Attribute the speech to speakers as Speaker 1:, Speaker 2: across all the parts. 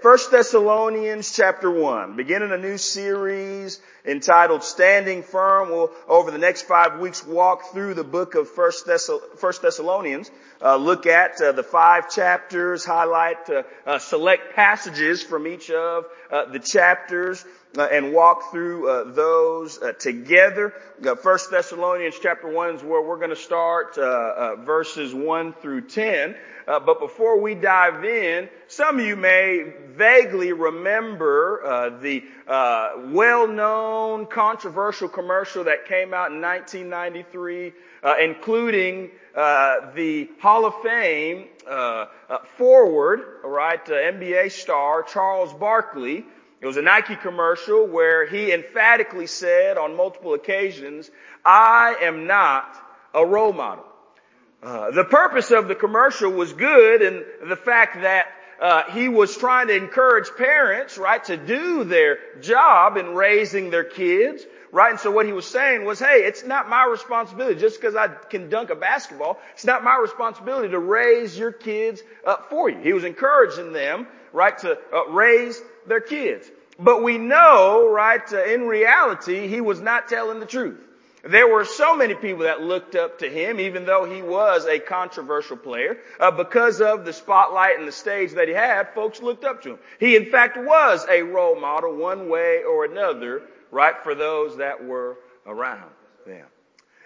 Speaker 1: First Thessalonians chapter 1, beginning a new series entitled Standing Firm. We'll, over the next five weeks, walk through the book of 1 Thessalonians, uh, look at uh, the five chapters, highlight uh, uh select passages from each of uh, the chapters, uh, and walk through those together. First Thessalonians chapter 1 is where we're going to start, verses 1 through 10. Uh, but before we dive in, some of you may vaguely remember uh, the uh, well-known controversial commercial that came out in 1993, uh, including uh, the Hall of Fame uh, forward, right, NBA star Charles Barkley. It was a Nike commercial where he emphatically said on multiple occasions, "I am not a role model." Uh, the purpose of the commercial was good and the fact that uh, he was trying to encourage parents, right, to do their job in raising their kids, right? And so what he was saying was, hey, it's not my responsibility just because I can dunk a basketball. It's not my responsibility to raise your kids uh, for you. He was encouraging them, right, to uh, raise their kids. But we know, right, uh, in reality, he was not telling the truth. There were so many people that looked up to him, even though he was a controversial player. Uh, because of the spotlight and the stage that he had, folks looked up to him. He, in fact, was a role model one way or another, right, for those that were around them.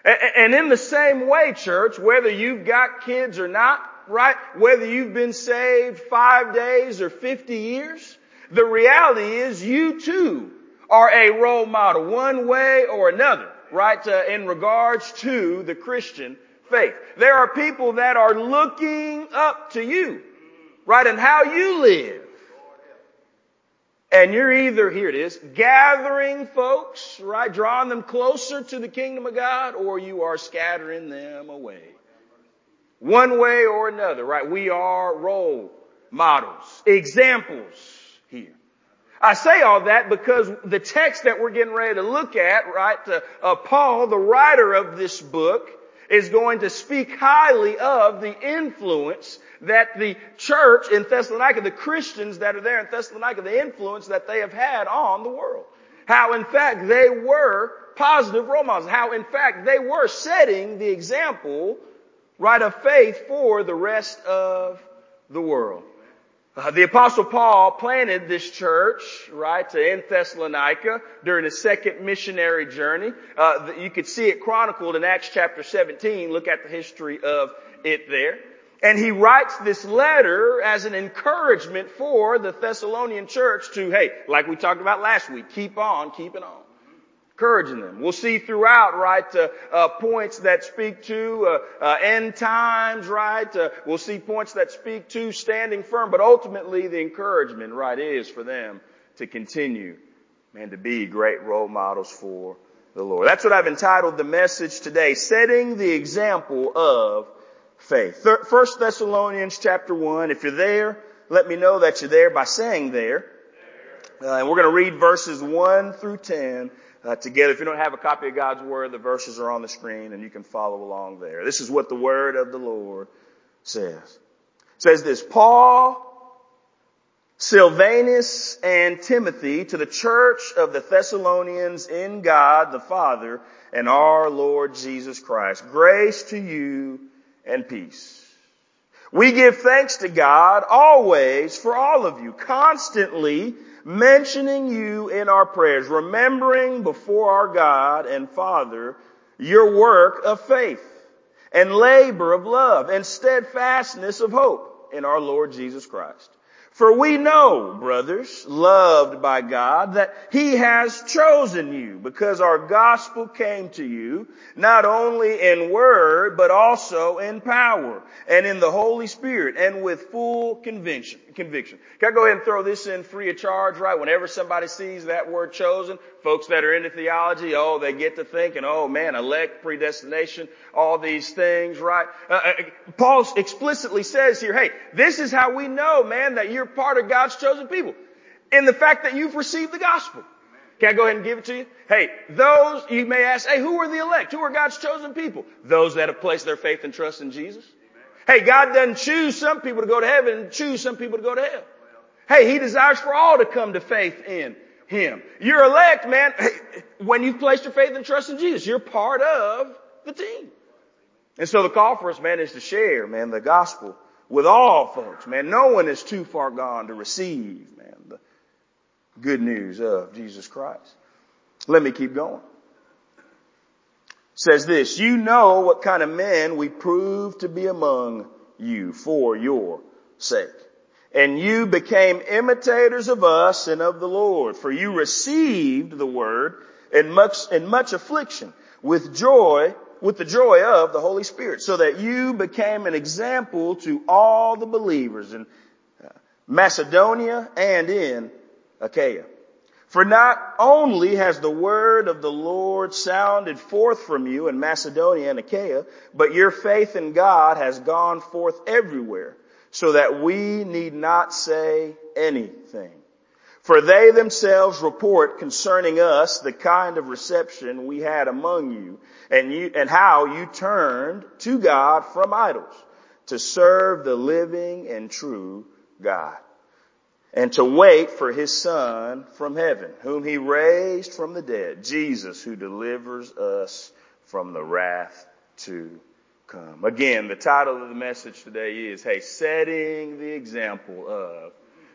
Speaker 1: And, in the same way, church, whether you've got kids or not, right, whether you've been saved five days or 50 years, the reality is you too are a role model one way or another right, uh, in regards to the Christian faith. There are people that are looking up to you, right, and how you live. And you're either, here it is, gathering folks, right, drawing them closer to the kingdom of God, or you are scattering them away. One way or another, right? We are role models, examples here. I say all that because the text that we're getting ready to look at, right, uh, uh, Paul, the writer of this book, is going to speak highly of the influence that the church in Thessalonica, the Christians that are there in Thessalonica, the influence that they have had on the world. How in fact they were positive role models. How in fact they were setting the example, right, of faith for the rest of the world. Uh, the apostle Paul planted this church, right, in Thessalonica during his second missionary journey. Uh, you could see it chronicled in Acts chapter 17. Look at the history of it there. And he writes this letter as an encouragement for the Thessalonian church to, hey, like we talked about last week, keep on keeping on encouraging them. We'll see throughout, right, uh, uh, points that speak to uh, uh end times, right? Uh, we'll see points that speak to standing firm, but ultimately the encouragement, right, is for them to continue and to be great role models for the Lord. That's what I've entitled the message today, setting the example of faith. First Thessalonians chapter one. If you're there, let me know that you're there by saying there. Uh, and we're going to read verses 1 through 10 uh, together. If you don't have a copy of God's Word, the verses are on the screen and you can follow along there. This is what the Word of the Lord says. It says this, Paul, Silvanus, and Timothy to the church of the Thessalonians in God the Father and our Lord Jesus Christ. Grace to you and peace. We give thanks to God always for all of you, constantly mentioning you in our prayers, remembering before our God and Father your work of faith and labor of love and steadfastness of hope in our Lord Jesus Christ. For we know, brothers, loved by God, that He has chosen you because our gospel came to you not only in word, but also in power and in the Holy Spirit and with full conviction. Conviction. Can I go ahead and throw this in free of charge, right? Whenever somebody sees that word chosen, folks that are into theology, oh, they get to thinking, oh man, elect, predestination, all these things, right? Uh, uh Paul explicitly says here, hey, this is how we know, man, that you're part of God's chosen people. In the fact that you've received the gospel. Can I go ahead and give it to you? Hey, those, you may ask, hey, who are the elect? Who are God's chosen people? Those that have placed their faith and trust in Jesus. Hey, God doesn't choose some people to go to heaven and choose some people to go to hell. Hey, he desires for all to come to faith in him. You're elect, man. When you've placed your faith and trust in Jesus, you're part of the team. And so the call for us, man, is to share, man, the gospel with all folks, man. No one is too far gone to receive, man, the good news of Jesus Christ. Let me keep going. It says this, you know what kind of men we prove to be among you for your sake. And you became imitators of us and of the Lord, for you received the word in much, in much affliction with joy, with the joy of the Holy Spirit, so that you became an example to all the believers in uh, Macedonia and in Achaia. For not only has the word of the Lord sounded forth from you in Macedonia and Achaia, but your faith in God has gone forth everywhere so that we need not say anything. For they themselves report concerning us the kind of reception we had among you and you, and how you turned to God from idols to serve the living and true God and to wait for his son from heaven, whom he raised from the dead, Jesus who delivers us from the wrath to come. Again, the title of the message today is, hey, setting the example of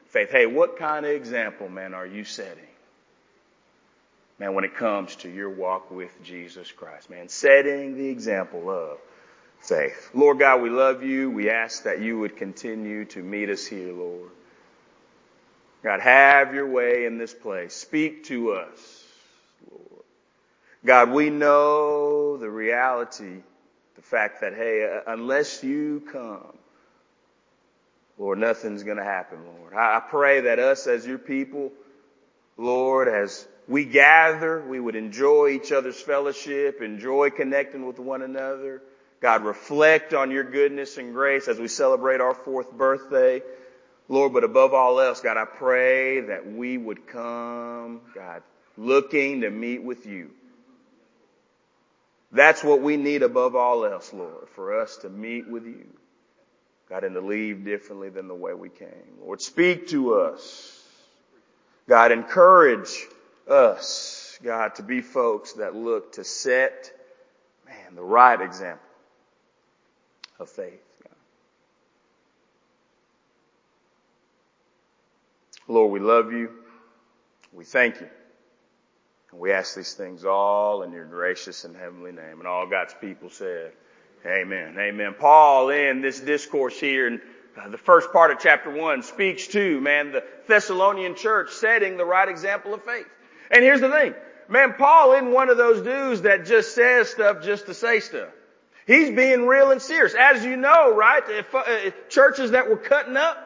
Speaker 1: faith. Hey, what kind of example, man, are you setting? Man, when it comes to your walk with Jesus Christ, man, setting the example of faith. Lord God, we love you. We ask that you would continue to meet us here, Lord. God, have your way in this place. Speak to us, Lord. God, we know the reality fact that, hey, uh, unless you come, Lord, nothing's going to happen, Lord. I pray that us as your people, Lord, as we gather, we would enjoy each other's fellowship, enjoy connecting with one another. God, reflect on your goodness and grace as we celebrate our fourth birthday. Lord, but above all else, God, I pray that we would come, God, looking to meet with you. That's what we need above all else, Lord, for us to meet with you. God, and to leave differently than the way we came. Lord, speak to us. God, encourage us, God, to be folks that look to set, man, the right example of faith. God. Lord, we love you. We thank you. And we ask these things all in your gracious and heavenly name. And all God's people said, Amen. Amen. Paul in this discourse here in uh, the first part of chapter one speaks to, man, the Thessalonian church setting the right example of faith. And here's the thing. Man, Paul isn't one of those dudes that just says stuff just to say stuff. He's being real and serious. As you know, right? If, uh, churches that were cutting up,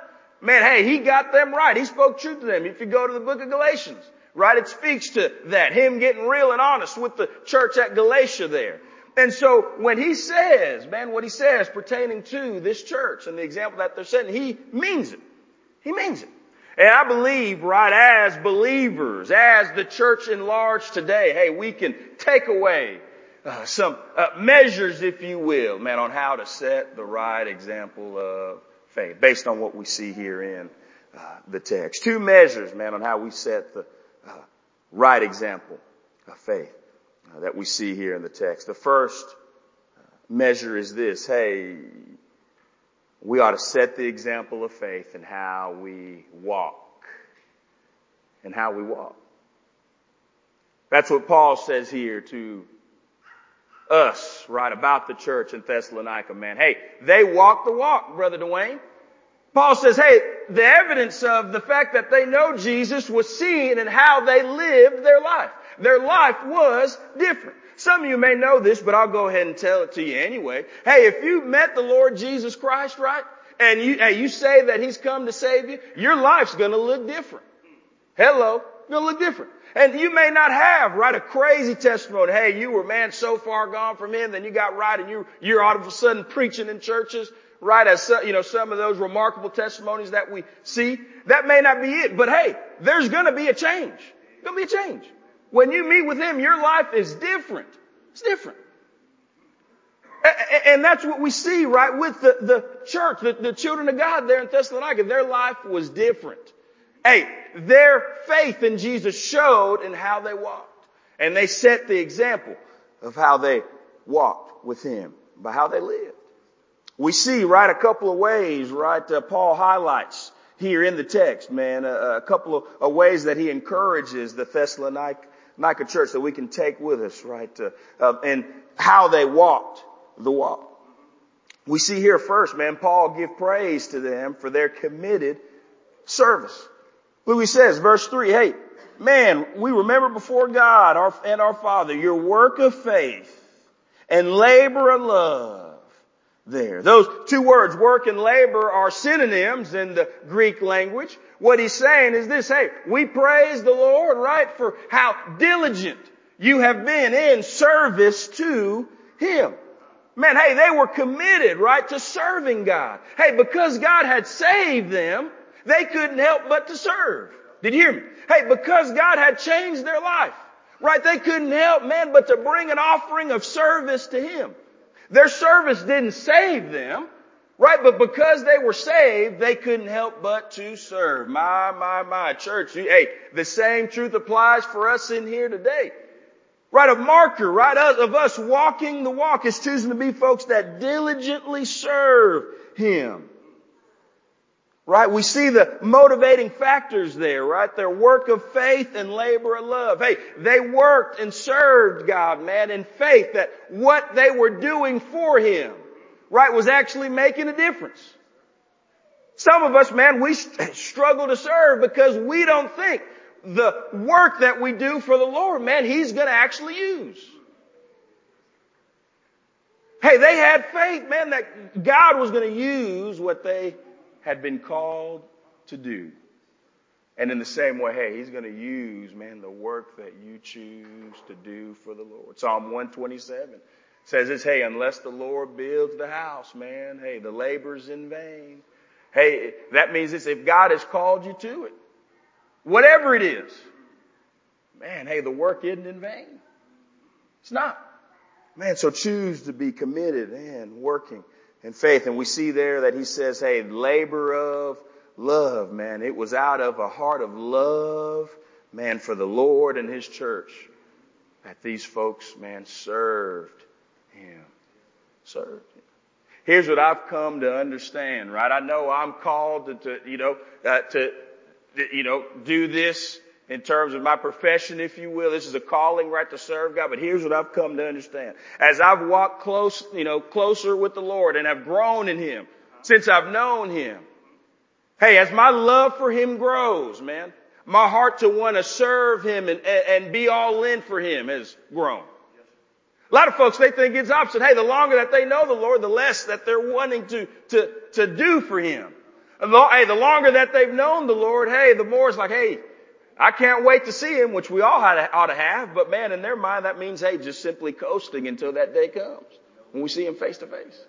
Speaker 1: man, hey, he got them right. He spoke truth to them. If you go to the book of Galatians, Right? It speaks to that. Him getting real and honest with the church at Galatia there. And so when he says, man, what he says pertaining to this church and the example that they're setting, he means it. He means it. And I believe, right, as believers, as the church in large today, hey, we can take away uh, some uh, measures, if you will, man, on how to set the right example of faith, based on what we see here in uh, the text. Two measures, man, on how we set the right example of faith uh, that we see here in the text. The first uh, measure is this, hey, we ought to set the example of faith in how we walk. And how we walk. That's what Paul says here to us, right, about the church in Thessalonica, man. Hey, they walk the walk, Brother Dwayne. Paul says, hey, the evidence of the fact that they know Jesus was seen in how they lived their life. Their life was different. Some of you may know this, but I'll go ahead and tell it to you anyway. Hey, if you met the Lord Jesus Christ, right, and you, hey, you say that He's come to save you, your life's gonna look different. Hello, gonna look different. And you may not have, right, a crazy testimony. Hey, you were, man, so far gone from Him, then you got right and you, you're all of a sudden preaching in churches right as, you know, some of those remarkable testimonies that we see. That may not be it, but hey, there's gonna be a change. Gonna be a change. When you meet with Him, your life is different. It's different. And that's what we see, right, with the, the church, the, the children of God there in Thessalonica. Their life was different. Hey, their faith in Jesus showed in how they walked. And they set the example of how they walked with Him, by how they lived. We see, right, a couple of ways, right, uh, Paul highlights here in the text, man, a, a couple of, of, ways that he encourages the Thessalonica church that we can take with us, right, uh, uh, and how they walked the walk. We see here first, man, Paul give praise to them for their committed service. Look he says, verse three, hey, man, we remember before God our, and our Father your work of faith and labor of love there. Those two words, work and labor, are synonyms in the Greek language. What he's saying is this, hey, we praise the Lord, right, for how diligent you have been in service to Him. Man, hey, they were committed, right, to serving God. Hey, because God had saved them, they couldn't help but to serve. Did you hear me? Hey, because God had changed their life, right, they couldn't help, man, but to bring an offering of service to Him. Their service didn't save them, right? But because they were saved, they couldn't help but to serve. My, my, my church. Hey, the same truth applies for us in here today. Right, a marker, right, of us walking the walk is choosing to be folks that diligently serve Him. Right? We see the motivating factors there, right? Their work of faith and labor of love. Hey, they worked and served God, man, in faith that what they were doing for Him, right, was actually making a difference. Some of us, man, we struggle to serve because we don't think the work that we do for the Lord, man, He's gonna actually use. Hey, they had faith, man, that God was gonna use what they had been called to do. And in the same way, hey, He's gonna use, man, the work that you choose to do for the Lord. Psalm 127 says this, hey, unless the Lord builds the house, man, hey, the labor's in vain. Hey, that means this, if God has called you to it, Whatever it is. Man, hey, the work isn't in vain. It's not. Man, so choose to be committed and working in faith. And we see there that he says, hey, labor of love, man. It was out of a heart of love, man, for the Lord and his church that these folks, man, served him. Served him. Here's what I've come to understand, right? I know I'm called to, to you know, uh, to, you know, do this in terms of my profession, if you will. This is a calling, right, to serve God. But here's what I've come to understand. As I've walked close, you know, closer with the Lord and have grown in Him since I've known Him. Hey, as my love for Him grows, man, my heart to want to serve Him and, and, and be all in for Him has grown. A lot of folks, they think it's opposite. Hey, the longer that they know the Lord, the less that they're wanting to, to, to do for Him. Hey, the longer that they've known the Lord, hey, the more it's like, hey, I can't wait to see Him, which we all ought to have, but man, in their mind, that means, hey, just simply coasting until that day comes when we see Him face to face.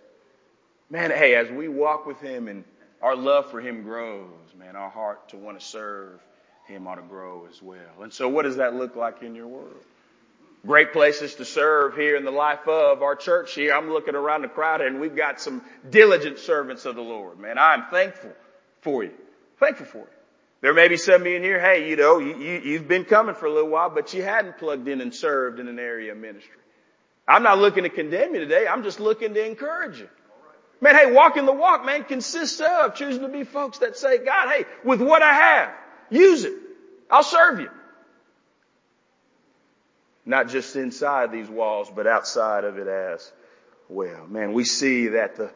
Speaker 1: Man, hey, as we walk with Him and our love for Him grows, man, our heart to want to serve Him ought to grow as well. And so what does that look like in your world? great places to serve here in the life of our church here. I'm looking around the crowd and we've got some diligent servants of the Lord, man. I'm thankful for you. Thankful for you. There may be some of you in here, hey, you know, you, you, you've been coming for a little while, but you hadn't plugged in and served in an area of ministry. I'm not looking to condemn you today. I'm just looking to encourage you. Man, hey, walking the walk, man, consists of choosing to be folks that say, God, hey, with what I have, use it. I'll serve you. Not just inside these walls, but outside of it as well. Man, we see that the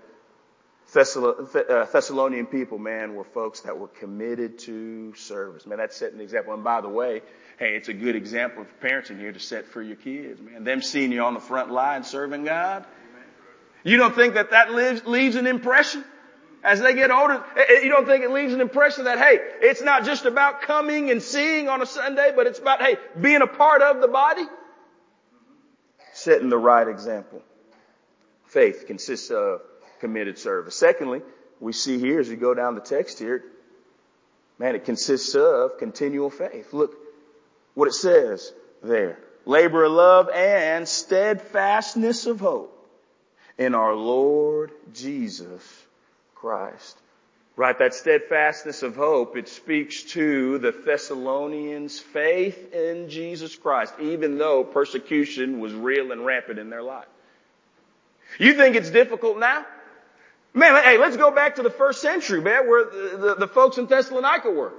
Speaker 1: Thessalonian people, man, were folks that were committed to service. Man, that's setting an example. And by the way, hey, it's a good example for parents in here to set for your kids, man. Them seeing you on the front line serving God. You don't think that that leaves, leaves an impression? As they get older, eh, eh, you don't think it leaves an impression that, hey, it's not just about coming and seeing on a Sunday, but it's about, hey, being a part of the body? Setting the right example. Faith consists of committed service. Secondly, we see here as we go down the text here, man, it consists of continual faith. Look what it says there. Labor of love and steadfastness of hope in our Lord Jesus Christ. Right, that steadfastness of hope, it speaks to the Thessalonians' faith in Jesus Christ, even though persecution was real and rampant in their life. You think it's difficult now? Man, hey, let's go back to the first century, man, where the, the, the folks in Thessalonica were.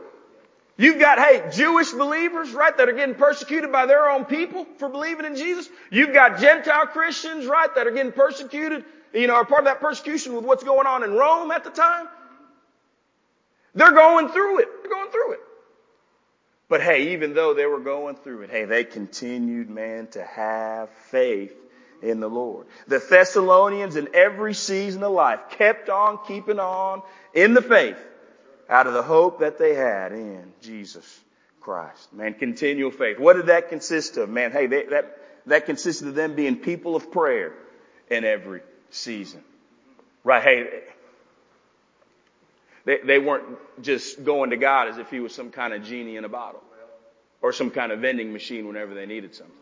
Speaker 1: You've got, hey, Jewish believers, right, that are getting persecuted by their own people for believing in Jesus. You've got Gentile Christians, right, that are getting persecuted, you know, are part of that persecution with what's going on in Rome at the time. They're going through it. They're going through it. But hey, even though they were going through it, hey, they continued, man, to have faith in the Lord. The Thessalonians in every season of life kept on keeping on in the faith out of the hope that they had in Jesus Christ. Man, continual faith. What did that consist of? Man, hey, they, that, that consisted of them being people of prayer in every season. Right? Hey, they, they weren't just going to God as if he was some kind of genie in a bottle or some kind of vending machine whenever they needed something.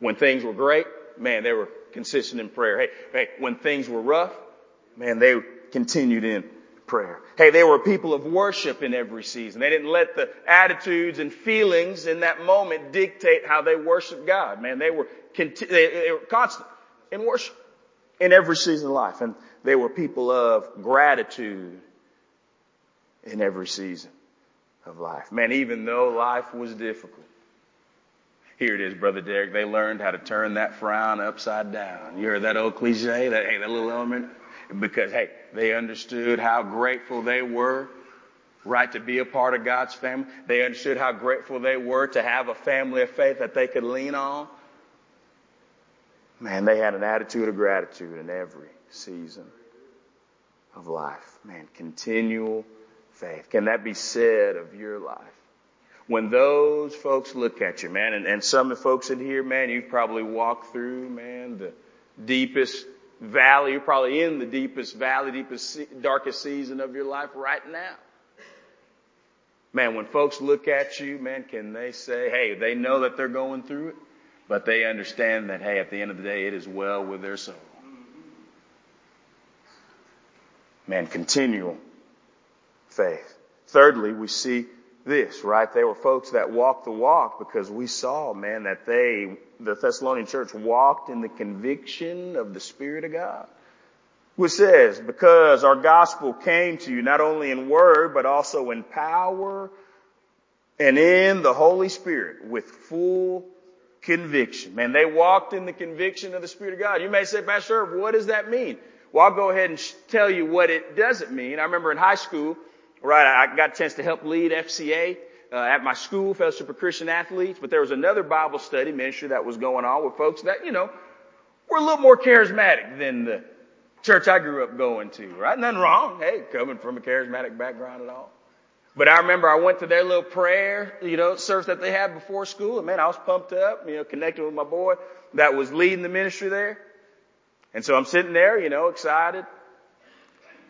Speaker 1: When things were great, man, they were consistent in prayer. Hey, hey, when things were rough, man, they continued in prayer. Hey, they were people of worship in every season. They didn't let the attitudes and feelings in that moment dictate how they worshiped God. Man, they were, conti- they were constant in worship in every season of life. And they were people of gratitude in every season of life. Man, even though life was difficult, here it is, Brother Derek. They learned how to turn that frown upside down. You heard that old cliche? That, hey, that little element? Because, hey, they understood how grateful they were, right, to be a part of God's family. They understood how grateful they were to have a family of faith that they could lean on. Man, they had an attitude of gratitude in every season of life. Man, continual faith. Can that be said of your life? When those folks look at you, man, and, and some of the folks in here, man, you've probably walked through, man, the deepest valley. You're probably in the deepest valley, deepest, darkest season of your life right now. Man, when folks look at you, man, can they say, hey, they know that they're going through it, but they understand that, hey, at the end of the day, it is well with their soul. Man, continual faith. Thirdly, we see this, right? They were folks that walked the walk because we saw, man, that they, the Thessalonian church walked in the conviction of the Spirit of God. Which says, because our gospel came to you not only in word, but also in power and in the Holy Spirit with full conviction. Man, they walked in the conviction of the Spirit of God. You may say, Pastor, what does that mean? Well, I'll go ahead and tell you what it doesn't mean. I remember in high school, right, I got a chance to help lead FCA uh, at my school, Fellowship of Christian Athletes, but there was another Bible study ministry that was going on with folks that, you know, were a little more charismatic than the church I grew up going to, right? Nothing wrong. Hey, coming from a charismatic background at all. But I remember I went to their little prayer, you know, service that they had before school, and man, I was pumped up, you know, connected with my boy that was leading the ministry there. And so I'm sitting there, you know, excited.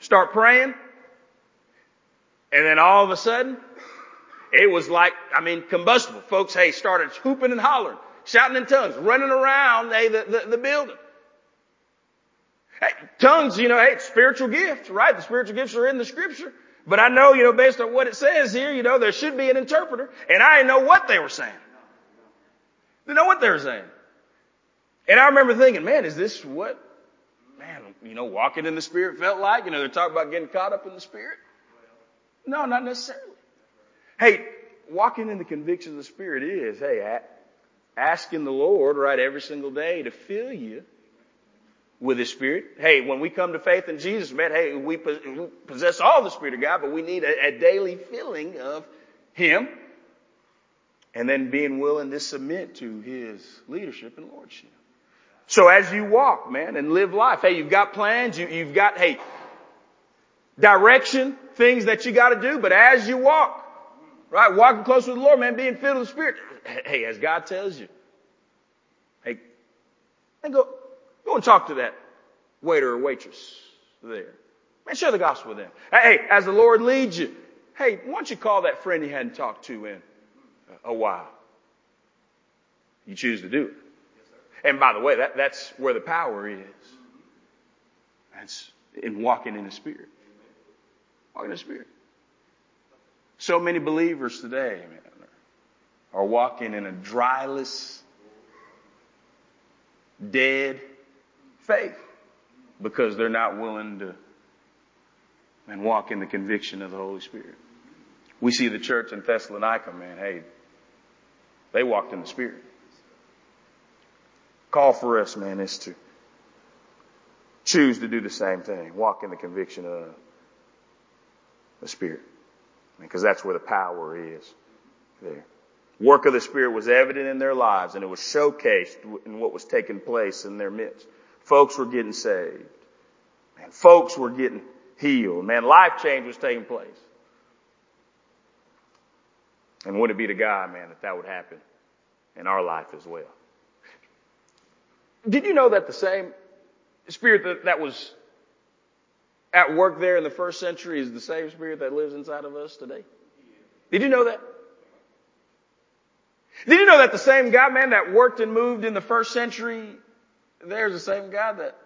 Speaker 1: Start praying. And then all of a sudden, it was like, I mean, combustible. Folks, hey, started hooping and hollering, shouting in tongues, running around, hey, the, the, the building. Hey, tongues, you know, hey, it's spiritual gift, right? The spiritual gifts are in the scripture. But I know, you know, based on what it says here, you know, there should be an interpreter. And I didn't know what they were saying. Didn't know what they were saying. And I remember thinking, man, is this what man, you know, walking in the Spirit felt like? You know, they're talking about getting caught up in the Spirit. No, not necessarily. Hey, walking in the conviction of the Spirit is, hey, asking the Lord, right, every single day to fill you with His Spirit. Hey, when we come to faith in Jesus, man, hey, we possess all the Spirit of God, but we need a, a daily filling of Him. And then being willing to submit to His leadership and lordship. So as you walk, man, and live life, hey, you've got plans, you, you've got, hey, direction, things that you gotta do, but as you walk, right, walking close with the Lord, man, being filled with the Spirit, hey, as God tells you, hey, and go, go and talk to that waiter or waitress there. Man, share the gospel with them. Hey, as the Lord leads you, hey, why don't you call that friend you hadn't talked to in a while? You choose to do it. And by the way, that, that's where the power is. That's in walking in the Spirit. The Spirit. So many believers today, man, are walking in a dryless, dead faith because they're not willing to and walk in the conviction of the Holy Spirit. We see the church in Thessalonica, man, hey, they walked in the Spirit. Call for us, man, is to choose to do the same thing. Walk in the conviction of the Spirit. Because that's where the power is there. Work of the Spirit was evident in their lives and it was showcased in what was taking place in their midst. Folks were getting saved. And folks were getting healed. Man, life change was taking place. And wouldn't it be to God, man, that that would happen in our life as well? Did you know that the same spirit that, that was at work there in the first century is the same spirit that lives inside of us today? Did you know that? Did you know that the same God, man, that worked and moved in the first century, there's the same God that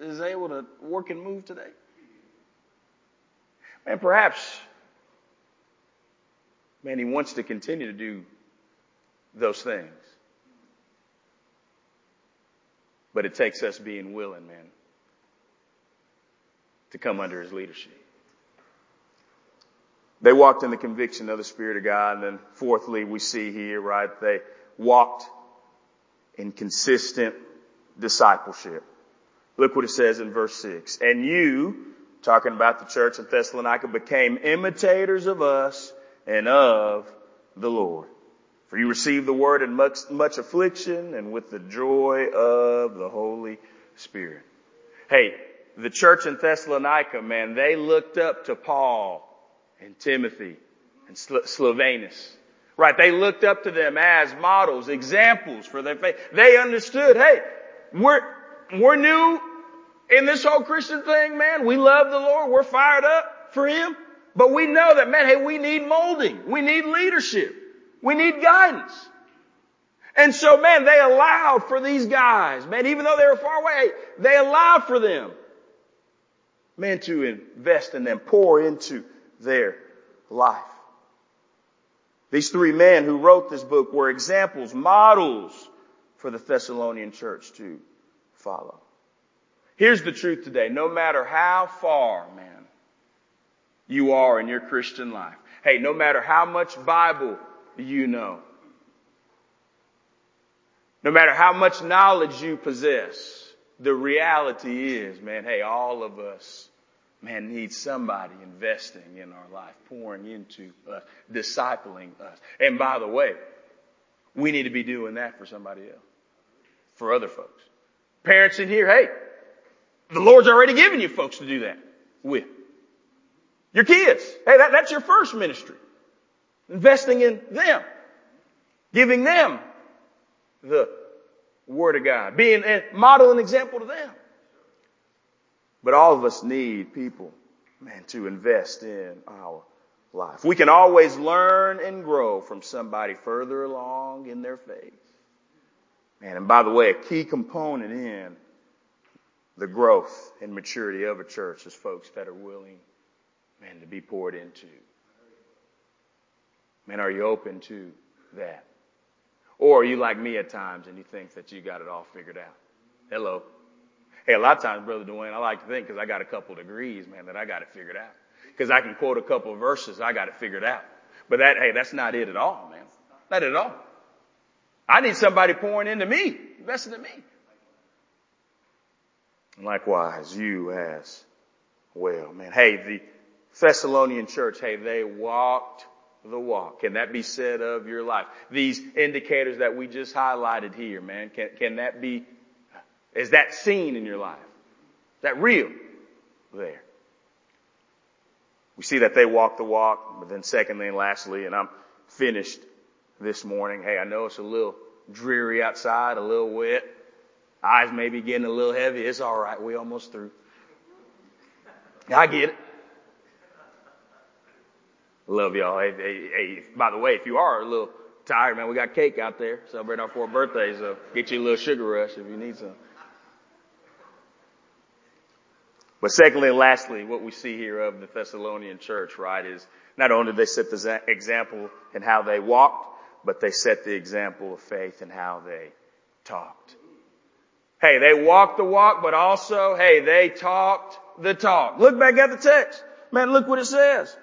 Speaker 1: is able to work and move today? And perhaps, man, he wants to continue to do those things. But it takes us being willing, man, to come under his leadership. They walked in the conviction of the Spirit of God. And then fourthly, we see here, right, they walked in consistent discipleship. Look what it says in verse six. And you, talking about the church in Thessalonica, became imitators of us and of the Lord. For you received the word in much, much affliction and with the joy of the Holy Spirit. Hey, the church in Thessalonica, man, they looked up to Paul and Timothy and Silvanus. Right? They looked up to them as models, examples for their faith. They understood, hey, we're, we're new in this whole Christian thing, man. We love the Lord. We're fired up for Him. But we know that, man, hey, we need molding. We need leadership. We need guidance. And so, man, they allowed for these guys, man, even though they were far away, they allowed for them, man, to invest in them, pour into their life. These three men who wrote this book were examples, models for the Thessalonian church to follow. Here's the truth today. No matter how far, man, you are in your Christian life. Hey, no matter how much Bible you know, no matter how much knowledge you possess, the reality is, man, hey, all of us man, needs somebody investing in our life, pouring into us, discipling us. And by the way, we need to be doing that for somebody else, for other folks. Parents in here, hey, the Lord's already given you folks to do that with. Your kids, hey, that, that's your first ministry. Investing in them. Giving them the Word of God. Being a model and example to them. But all of us need people, man, to invest in our life. We can always learn and grow from somebody further along in their faith. Man, and by the way, a key component in the growth and maturity of a church is folks that are willing, man, to be poured into. Man, are you open to that? Or are you like me at times and you think that you got it all figured out? Hello. Hey, a lot of times, Brother Dwayne, I like to think because I got a couple degrees, man, that I got it figured out. Because I can quote a couple verses, I got it figured out. But that, hey, that's not it at all, man. Not at all. I need somebody pouring into me, investing in me. likewise, you as well, man. Hey, the Thessalonian church, hey, they walked the walk. Can that be said of your life? These indicators that we just highlighted here, man, can, can that be is that seen in your life? Is that real there? We see that they walk the walk, but then secondly and lastly, and I'm finished this morning. Hey, I know it's a little dreary outside, a little wet. Eyes may be getting a little heavy. It's alright. We almost through. I get it. Love y'all. Hey, hey, hey, by the way, if you are a little tired, man, we got cake out there celebrating our fourth birthday, so get you a little sugar rush if you need some. But secondly and lastly, what we see here of the Thessalonian church, right, is not only did they set the example in how they walked, but they set the example of faith in how they talked. Hey, they walked the walk, but also, hey, they talked the talk. Look back at the text. Man, look what it says.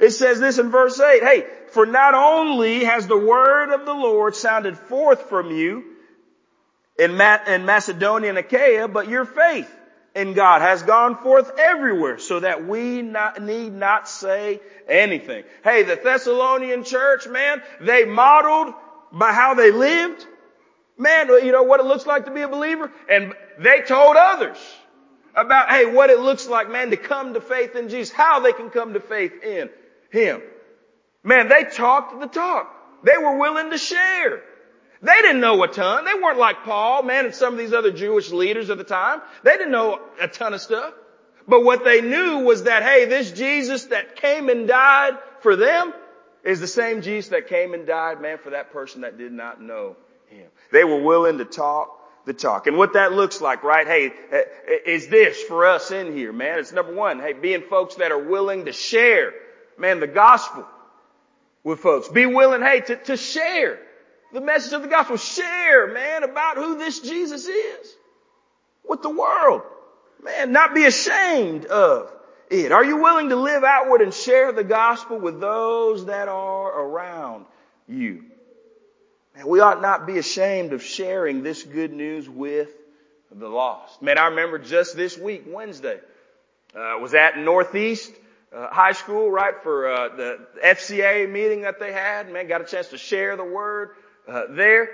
Speaker 1: It says this in verse 8. Hey, for not only has the word of the Lord sounded forth from you in, Macedonia and Achaia, but your faith in God has gone forth everywhere so that we not, need not say anything. Hey, the Thessalonian church, man, they modeled by how they lived. Man, you know what it looks like to be a believer? And they told others about, hey, what it looks like, man, to come to faith in Jesus, how they can come to faith in Him. Man, they talked the talk. They were willing to share. They didn't know a ton. They weren't like Paul, man, and some of these other Jewish leaders of the time. They didn't know a ton of stuff. But what they knew was that, hey, this Jesus that came and died for them is the same Jesus that came and died, man, for that person that did not know him. They were willing to talk the talk. And what that looks like, right? Hey, eh, eh, is this for us in here, man? It's number one, hey, being folks that are willing to share, man, the gospel with folks. Be willing, hey, to, to share the message of the gospel. Share, man, about who this Jesus is with the world. Man, not be ashamed of it. Are you willing to live outward and share the gospel with those that are around you? Man, we ought not be ashamed of sharing this good news with the lost. Man, I remember just this week, Wednesday, uh, was at Northeast uh, High School, right, for uh, the FCA meeting that they had. Man, got a chance to share the word uh, there,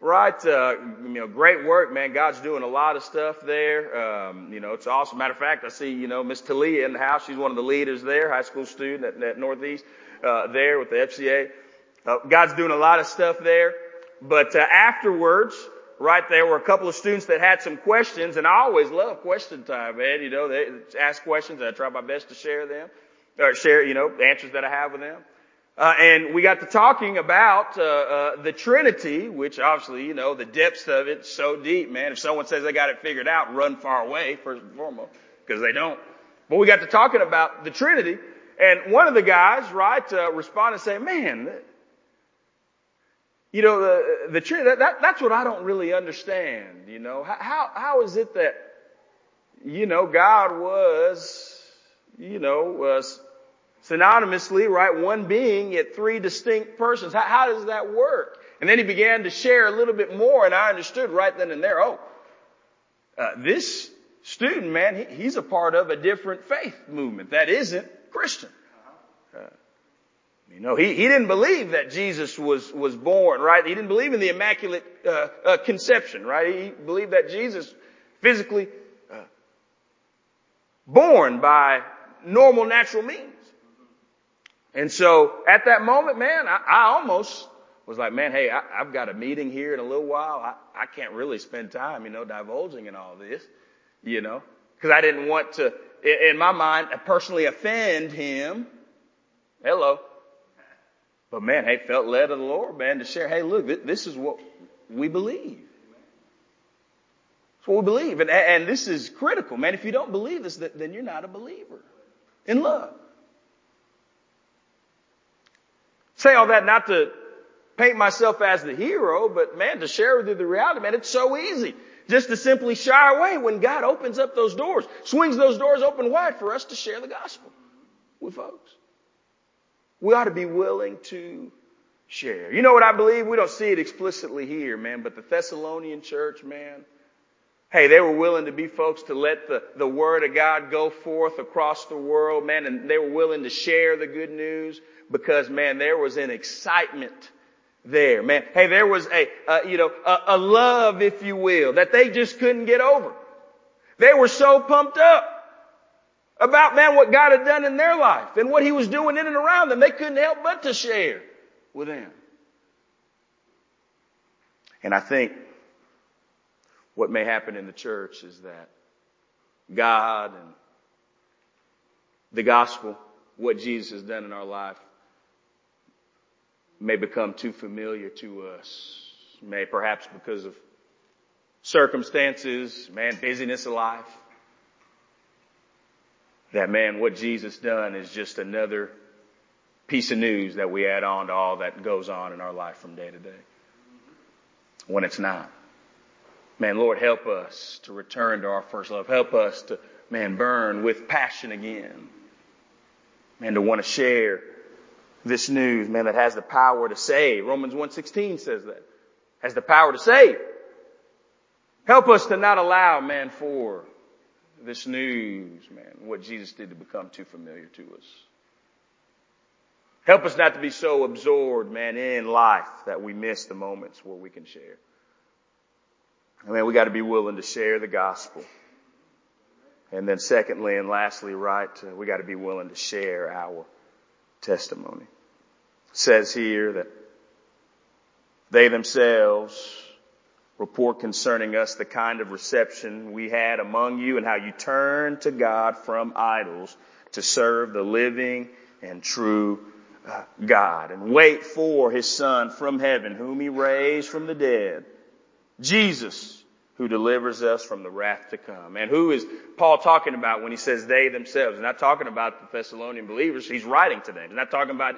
Speaker 1: right? Uh, you know, great work, man. God's doing a lot of stuff there. Um, you know, it's awesome. Matter of fact, I see, you know, Miss Talia in the house. She's one of the leaders there, high school student at, at Northeast, uh, there with the FCA. Uh, God's doing a lot of stuff there. But afterwards, right, there were a couple of students that had some questions, and I always love question time, man. You know, they ask questions, and I try my best to share them, or share, you know, answers that I have with them. Uh, and we got to talking about uh, uh, the Trinity, which obviously, you know, the depths of it's so deep, man. If someone says they got it figured out, run far away first and foremost, because they don't. But we got to talking about the Trinity, and one of the guys, right, uh, responded and said, "Man, you know, the, the Trinity. That, that, that's what I don't really understand. You know, how how is it that, you know, God was, you know, was." synonymously, right? One being yet three distinct persons. How, how, does that work? And then he began to share a little bit more and I understood right then and there, oh, uh, this student, man, he, he's a part of a different faith movement that isn't Christian. You know, he, he didn't believe that Jesus was, was born, right? He didn't believe in the immaculate uh, uh conception, right? He believed that Jesus physically uh, born by normal natural means. And so at that moment, man, I, I almost was like, man, hey, I, have got a meeting here in a little while. I, I can't really spend time, you know, divulging in all this, you know, because I didn't want to, in my mind, personally offend him. Hello. But man, hey, felt led of the Lord, man, to share, hey, look, this is what we believe. It's what we believe. And, and this is critical, man. If you don't believe this, then you're not a believer in love. Say all that not to paint myself as the hero, but man, to share with you the reality, man, it's so easy just to simply shy away when God opens up those doors, swings those doors open wide for us to share the gospel with folks. We ought to be willing to share. You know what I believe? We don't see it explicitly here, man, but the Thessalonian church, man, hey, they were willing to be folks to let the, the word of God go forth across the world, man, and they were willing to share the good news because man, there was an excitement there, man. Hey, there was a, you know, a, a love, if you will, that they just couldn't get over. They were so pumped up about, man, what God had done in their life and what he was doing in and around them. They couldn't help but to share with them. And I think what may happen in the church is that God and the gospel, what Jesus has done in our life, may become too familiar to us. May perhaps because of circumstances, man, busyness of life. That man, what Jesus done is just another piece of news that we add on to all that goes on in our life from day to day. When it's not. Man, Lord, help us to return to our first love. Help us to, man, burn with passion again. Man, to want to share this news, man, that has the power to save. Romans 1.16 says that. Has the power to save. Help us to not allow, man, for this news, man, what Jesus did to become too familiar to us. Help us not to be so absorbed, man, in life that we miss the moments where we can share. I mean, we got to be willing to share the gospel. And then secondly and lastly, right, uh, we got to be willing to share our testimony. It says here that they themselves report concerning us the kind of reception we had among you and how you turned to God from idols to serve the living and true uh, God and wait for his son from heaven whom he raised from the dead. Jesus who delivers us from the wrath to come. And who is Paul talking about when he says they themselves? He's not talking about the Thessalonian believers. He's writing to them. He's not talking about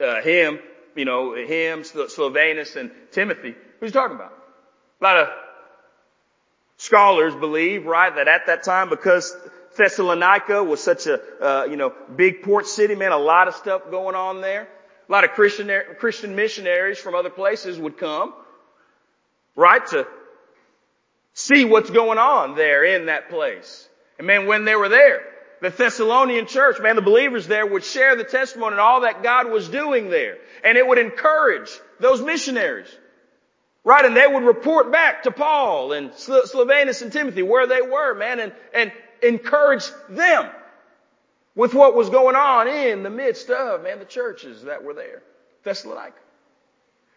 Speaker 1: uh, him, you know, him, Silvanus and Timothy. Who's talking about? A lot of scholars believe, right, that at that time, because Thessalonica was such a, uh, you know, big port city, man, a lot of stuff going on there. A lot of Christian, Christian missionaries from other places would come, right, to see what's going on there in that place. And man, when they were there, the Thessalonian church, man, the believers there would share the testimony and all that God was doing there. And it would encourage those missionaries. Right, and they would report back to Paul and Silvanus and Timothy where they were, man, and, and encourage them with what was going on in the midst of, man, the churches that were there. Thessalonica.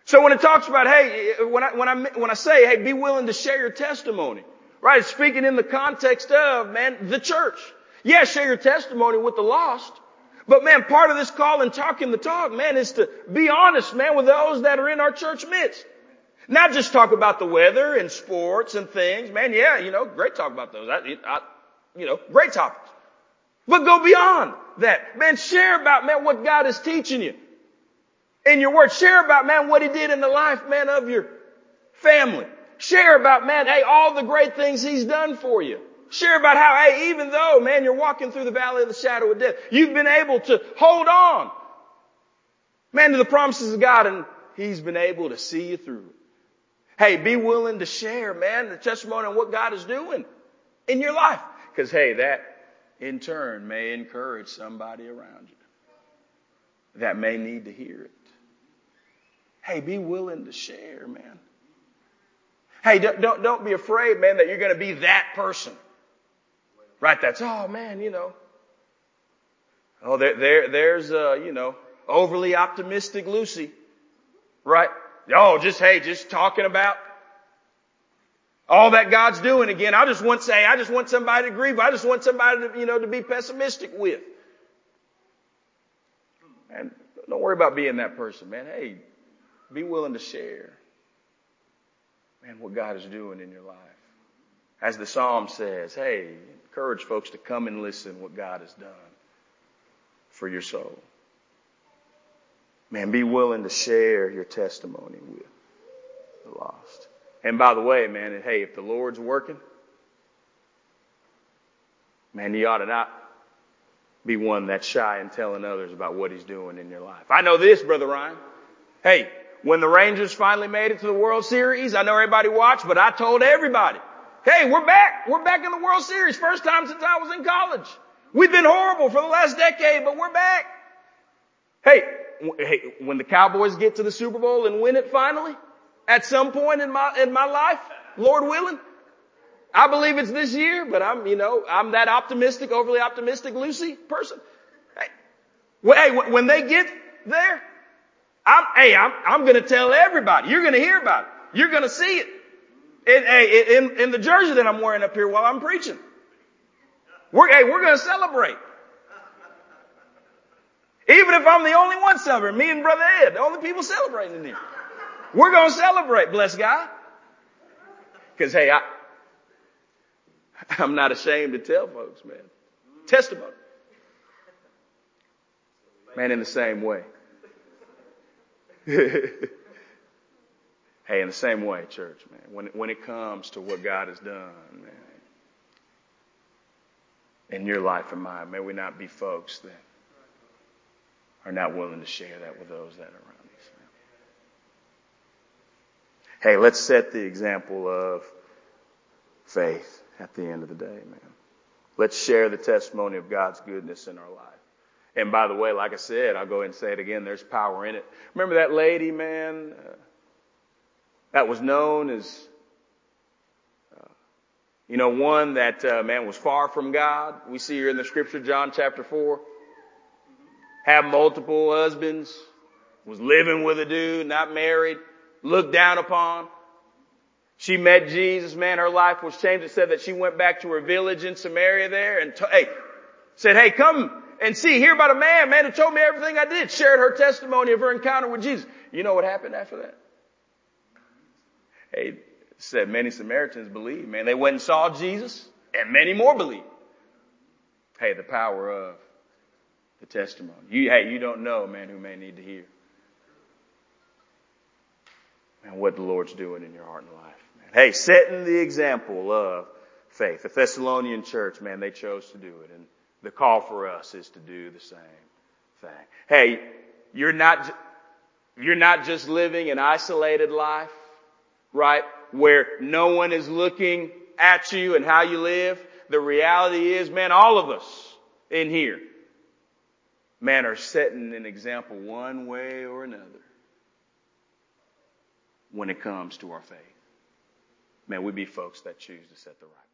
Speaker 1: So when it talks about, hey, when I, when I, when I say, hey, be willing to share your testimony, right? It's speaking in the context of, man, the church. Yeah, share your testimony with the lost. But man, part of this call and talking the talk, man, is to be honest, man, with those that are in our church midst. Not just talk about the weather and sports and things. Man, yeah, you know, great talk about those. I, I, you know, great topics. But go beyond that. Man, share about, man, what God is teaching you. In your word, share about, man, what He did in the life, man, of your family. Share about, man, hey, all the great things He's done for you. Share about how, hey, even though, man, you're walking through the valley of the shadow of death, you've been able to hold on, man, to the promises of God and He's been able to see you through. Hey, be willing to share, man, the testimony on what God is doing in your life. Cause hey, that in turn may encourage somebody around you that may need to hear it. Hey, be willing to share, man. Hey, don't, don't, don't be afraid, man, that you're going to be that person. Right? That's, oh man, you know. Oh, there, there, there's, uh, you know, overly optimistic Lucy. Right? Oh, just, hey, just talking about all that God's doing again. I just want to say, I just want somebody to grieve. I just want somebody to, you know, to be pessimistic with. And don't worry about being that person, man. Hey, be willing to share, man, what God is doing in your life. As the Psalm says, hey, encourage folks to come and listen what God has done for your soul. Man, be willing to share your testimony with the lost. And by the way, man, hey, if the Lord's working, man, you ought to not be one that's shy in telling others about what he's doing in your life. I know this, Brother Ryan. Hey, when the Rangers finally made it to the World Series, I know everybody watched, but I told everybody, hey, we're back. We're back in the World Series. First time since I was in college. We've been horrible for the last decade, but we're back. Hey, hey, when the Cowboys get to the Super Bowl and win it finally, at some point in my, in my life, Lord willing. I believe it's this year, but I'm, you know, I'm that optimistic, overly optimistic Lucy person. Hey, hey when they get there, I'm, hey, I'm, I'm to tell everybody. You're to hear about it. You're to see it. In, hey, in, in the jersey that I'm wearing up here while I'm preaching. We're, hey, we're to celebrate. Even if I'm the only one celebrating, me and Brother Ed, the only people celebrating in here. We're going to celebrate, bless God. Cause hey, I, I'm not ashamed to tell folks, man. Testimony. Man, in the same way. hey, in the same way, church, man, when, when it comes to what God has done, man, in your life and mine, may we not be folks that are not willing to share that with those that are around us. Hey, let's set the example of faith at the end of the day, man. Let's share the testimony of God's goodness in our life. And by the way, like I said, I'll go ahead and say it again, there's power in it. Remember that lady, man, uh, that was known as, uh, you know, one that, uh, man, was far from God. We see her in the scripture, John chapter 4. Have multiple husbands, was living with a dude, not married, looked down upon. She met Jesus, man, her life was changed. It said that she went back to her village in Samaria there and, t- hey, said, hey, come and see, hear about a man, man, who told me everything I did, shared her testimony of her encounter with Jesus. You know what happened after that? Hey, said many Samaritans believed, man. They went and saw Jesus, and many more believed. Hey, the power of the testimony. You, hey, you don't know, man, who may need to hear. And what the Lord's doing in your heart and life. Man. Hey, setting the example of faith. The Thessalonian church, man, they chose to do it. And the call for us is to do the same thing. Hey, you're not, you're not just living an isolated life, right? Where no one is looking at you and how you live. The reality is, man, all of us in here, man, are setting an example one way or another when it comes to our faith. Man, we be folks that choose to set the right